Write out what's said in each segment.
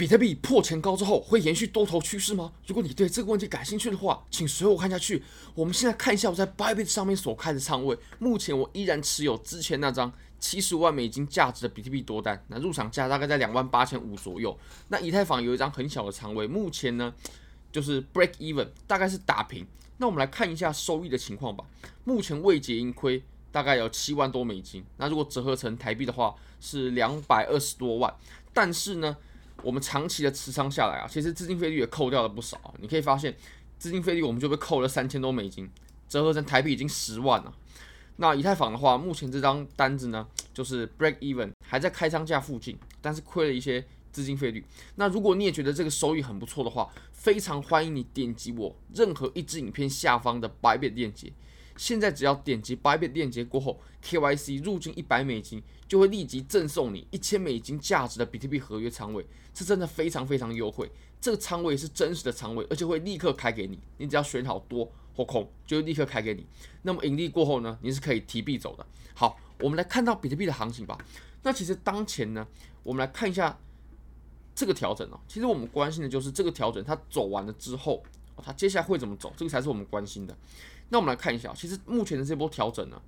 比特币破前高之后会延续多头趋势吗？如果你对这个问题感兴趣的话，请随我看下去。我们现在看一下我在 Bybit 上面所开的仓位。目前我依然持有之前那张七十万美金价值的比特币多单，那入场价大概在两万八千五左右。那以太坊有一张很小的仓位，目前呢就是 break even，大概是打平。那我们来看一下收益的情况吧。目前未结盈亏大概有七万多美金，那如果折合成台币的话是两百二十多万。但是呢，我们长期的持仓下来啊，其实资金费率也扣掉了不少。你可以发现，资金费率我们就被扣了三千多美金，折合成台币已经十万了。那以太坊的话，目前这张单子呢，就是 break even 还在开仓价附近，但是亏了一些资金费率。那如果你也觉得这个收益很不错的话，非常欢迎你点击我任何一支影片下方的 Bybit 链接。现在只要点击白贝链接过后，KYC 入金一百美金，就会立即赠送你一千美金价值的比特币合约仓位，是真的非常非常优惠。这个仓位是真实的仓位，而且会立刻开给你，你只要选好多或空，就会立刻开给你。那么盈利过后呢，你是可以提币走的。好，我们来看到比特币的行情吧。那其实当前呢，我们来看一下这个调整哦。其实我们关心的就是这个调整它走完了之后，它接下来会怎么走，这个才是我们关心的。那我们来看一下，其实目前的这波调整呢，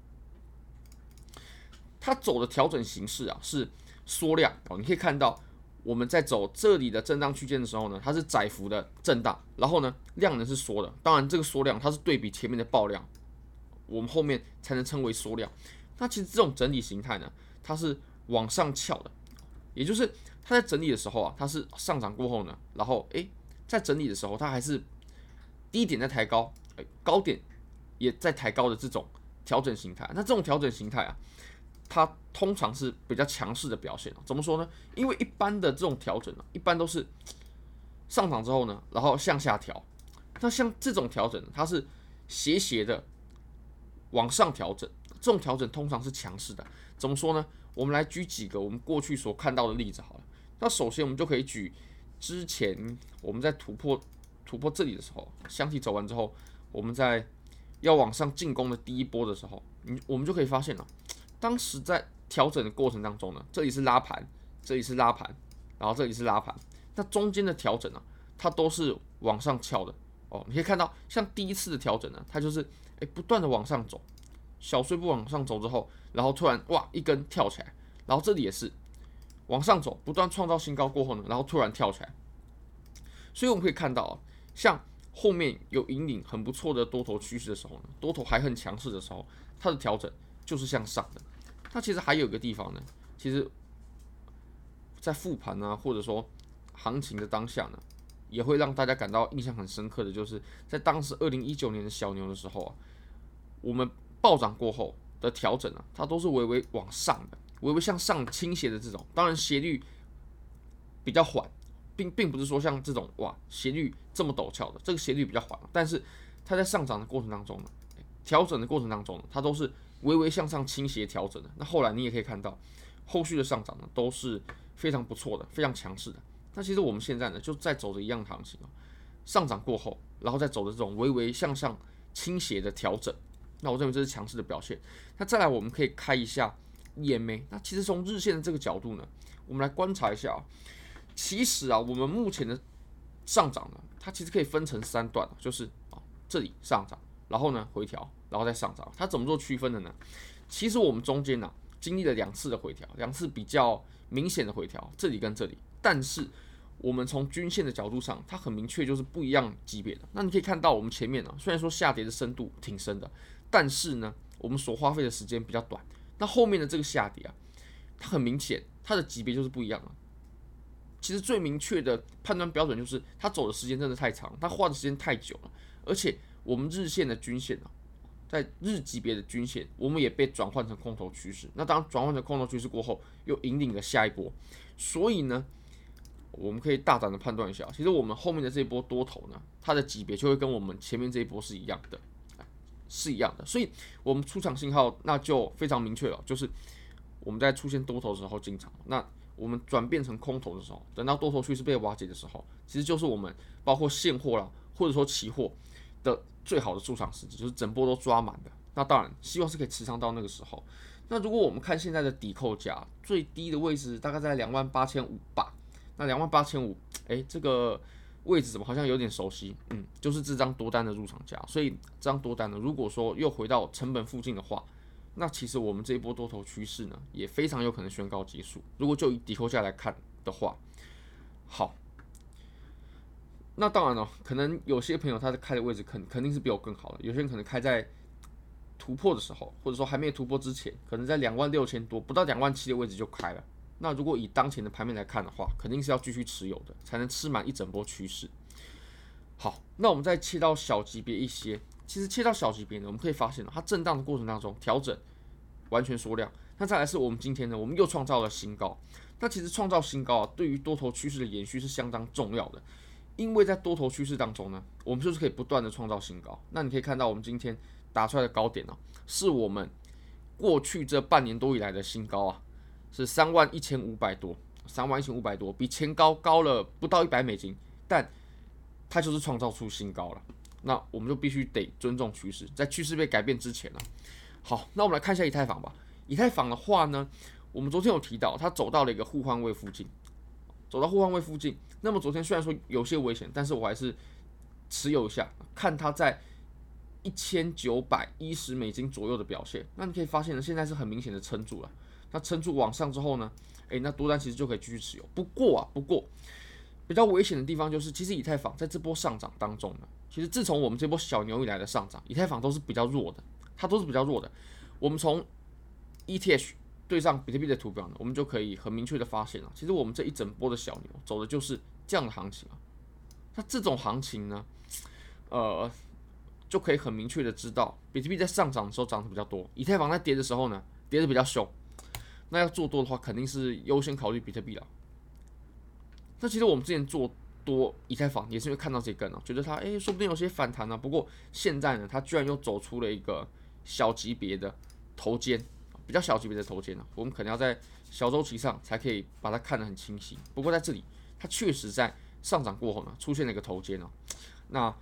它走的调整形式啊是缩量哦。你可以看到我们在走这里的震荡区间的时候呢，它是窄幅的震荡，然后呢量能是缩的。当然这个缩量它是对比前面的爆量，我们后面才能称为缩量。那其实这种整理形态呢，它是往上翘的，也就是它在整理的时候啊，它是上涨过后呢，然后诶，在整理的时候它还是低点在抬高，诶，高点。也在抬高的这种调整形态，那这种调整形态啊，它通常是比较强势的表现。怎么说呢？因为一般的这种调整呢，一般都是上涨之后呢，然后向下调。那像这种调整，它是斜斜的往上调整，这种调整通常是强势的。怎么说呢？我们来举几个我们过去所看到的例子好了。那首先我们就可以举之前我们在突破突破这里的时候，箱体走完之后，我们在要往上进攻的第一波的时候，你我们就可以发现了，当时在调整的过程当中呢，这里是拉盘，这里是拉盘，然后这里是拉盘，那中间的调整呢，它都是往上翘的哦。你可以看到，像第一次的调整呢，它就是诶不断的往上走，小碎步往上走之后，然后突然哇一根跳起来，然后这里也是往上走，不断创造新高过后呢，然后突然跳起来，所以我们可以看到啊，像。后面有引领很不错的多头趋势的时候呢，多头还很强势的时候，它的调整就是向上的。它其实还有一个地方呢，其实，在复盘啊，或者说行情的当下呢，也会让大家感到印象很深刻的就是，在当时二零一九年的小牛的时候啊，我们暴涨过后的调整啊，它都是微微往上的，微微向上倾斜的这种，当然斜率比较缓。并并不是说像这种哇斜率这么陡峭的，这个斜率比较缓，但是它在上涨的过程当中呢，调整的过程当中呢，它都是微微向上倾斜调整的。那后来你也可以看到，后续的上涨呢都是非常不错的，非常强势的。那其实我们现在呢就在走着一样行情啊，上涨过后，然后再走的这种微微向上倾斜的调整。那我认为这是强势的表现。那再来我们可以开一下 EMA。那其实从日线的这个角度呢，我们来观察一下啊。其实啊，我们目前的上涨呢，它其实可以分成三段，就是啊这里上涨，然后呢回调，然后再上涨。它怎么做区分的呢？其实我们中间呢经历了两次的回调，两次比较明显的回调，这里跟这里。但是我们从均线的角度上，它很明确就是不一样级别的。那你可以看到我们前面呢，虽然说下跌的深度挺深的，但是呢我们所花费的时间比较短。那后面的这个下跌啊，它很明显它的级别就是不一样了。其实最明确的判断标准就是，它走的时间真的太长，它花的时间太久了，而且我们日线的均线啊，在日级别的均线，我们也被转换成空头趋势。那当转换成空头趋势过后，又引领了下一波。所以呢，我们可以大胆的判断一下，其实我们后面的这一波多头呢，它的级别就会跟我们前面这一波是一样的，是一样的。所以我们出场信号那就非常明确了，就是我们在出现多头的时候进场。那我们转变成空头的时候，等到多头趋势被瓦解的时候，其实就是我们包括现货啦，或者说期货的最好的出场时机，就是整波都抓满的。那当然，希望是可以持仓到那个时候。那如果我们看现在的抵扣价，最低的位置大概在两万八千五吧。那两万八千五，哎，这个位置怎么好像有点熟悉？嗯，就是这张多单的入场价。所以这张多单呢，如果说又回到成本附近的话，那其实我们这一波多头趋势呢，也非常有可能宣告结束。如果就以底扣价来看的话，好，那当然了，可能有些朋友他的开的位置肯肯定是比我更好的，有些人可能开在突破的时候，或者说还没有突破之前，可能在两万六千多不到两万七的位置就开了。那如果以当前的盘面来看的话，肯定是要继续持有的，才能吃满一整波趋势。好，那我们再切到小级别一些。其实切到小级别呢，我们可以发现它震荡的过程当中调整完全缩量。那再来是我们今天呢，我们又创造了新高。那其实创造新高啊，对于多头趋势的延续是相当重要的，因为在多头趋势当中呢，我们就是可以不断的创造新高。那你可以看到我们今天打出来的高点呢、是我们过去这半年多以来的新高啊，是三万一千五百多，三万一千五百多，比前高高了不到一百美金，但它就是创造出新高了。那我们就必须得尊重趋势，在趋势被改变之前呢、好，那我们来看一下以太坊吧。以太坊的话呢，我们昨天有提到，它走到了一个互换位附近，走到互换位附近。那么昨天虽然说有些危险，但是我还是持有一下，看它在一千九百一十美金左右的表现。那你可以发现呢，现在是很明显的撑住了。那撑住往上之后呢，诶，那多单其实就可以继续持有。不过啊，不过比较危险的地方就是，其实以太坊在这波上涨当中呢。其实自从我们这波小牛以来的上涨，以太坊都是比较弱的，它都是比较弱的。我们从 ETH 对上比特币的图表呢，我们就可以很明确的发现了，其实我们这一整波的小牛走的就是这样的行情啊。那这种行情呢，呃，就可以很明确的知道，比特币在上涨的时候涨得比较多，以太坊在跌的时候呢，跌得比较凶。那要做多的话，肯定是优先考虑比特币了。那其实我们之前做。多以太坊也是因为看到这根哦，觉得它诶，说不定有些反弹呢。不过现在呢，它居然又走出了一个小级别的头肩，比较小级别的头肩呢。我们可能要在小周期上才可以把它看得很清晰。不过在这里，它确实在上涨过后呢，出现了一个头肩哦。那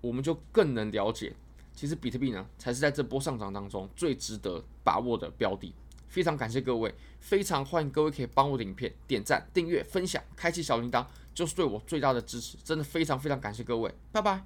我们就更能了解，其实比特币呢，才是在这波上涨当中最值得把握的标的。非常感谢各位，非常欢迎各位可以帮我的影片点赞、订阅、分享、开启小铃铛。就是对我最大的支持，真的非常非常感谢各位，拜拜。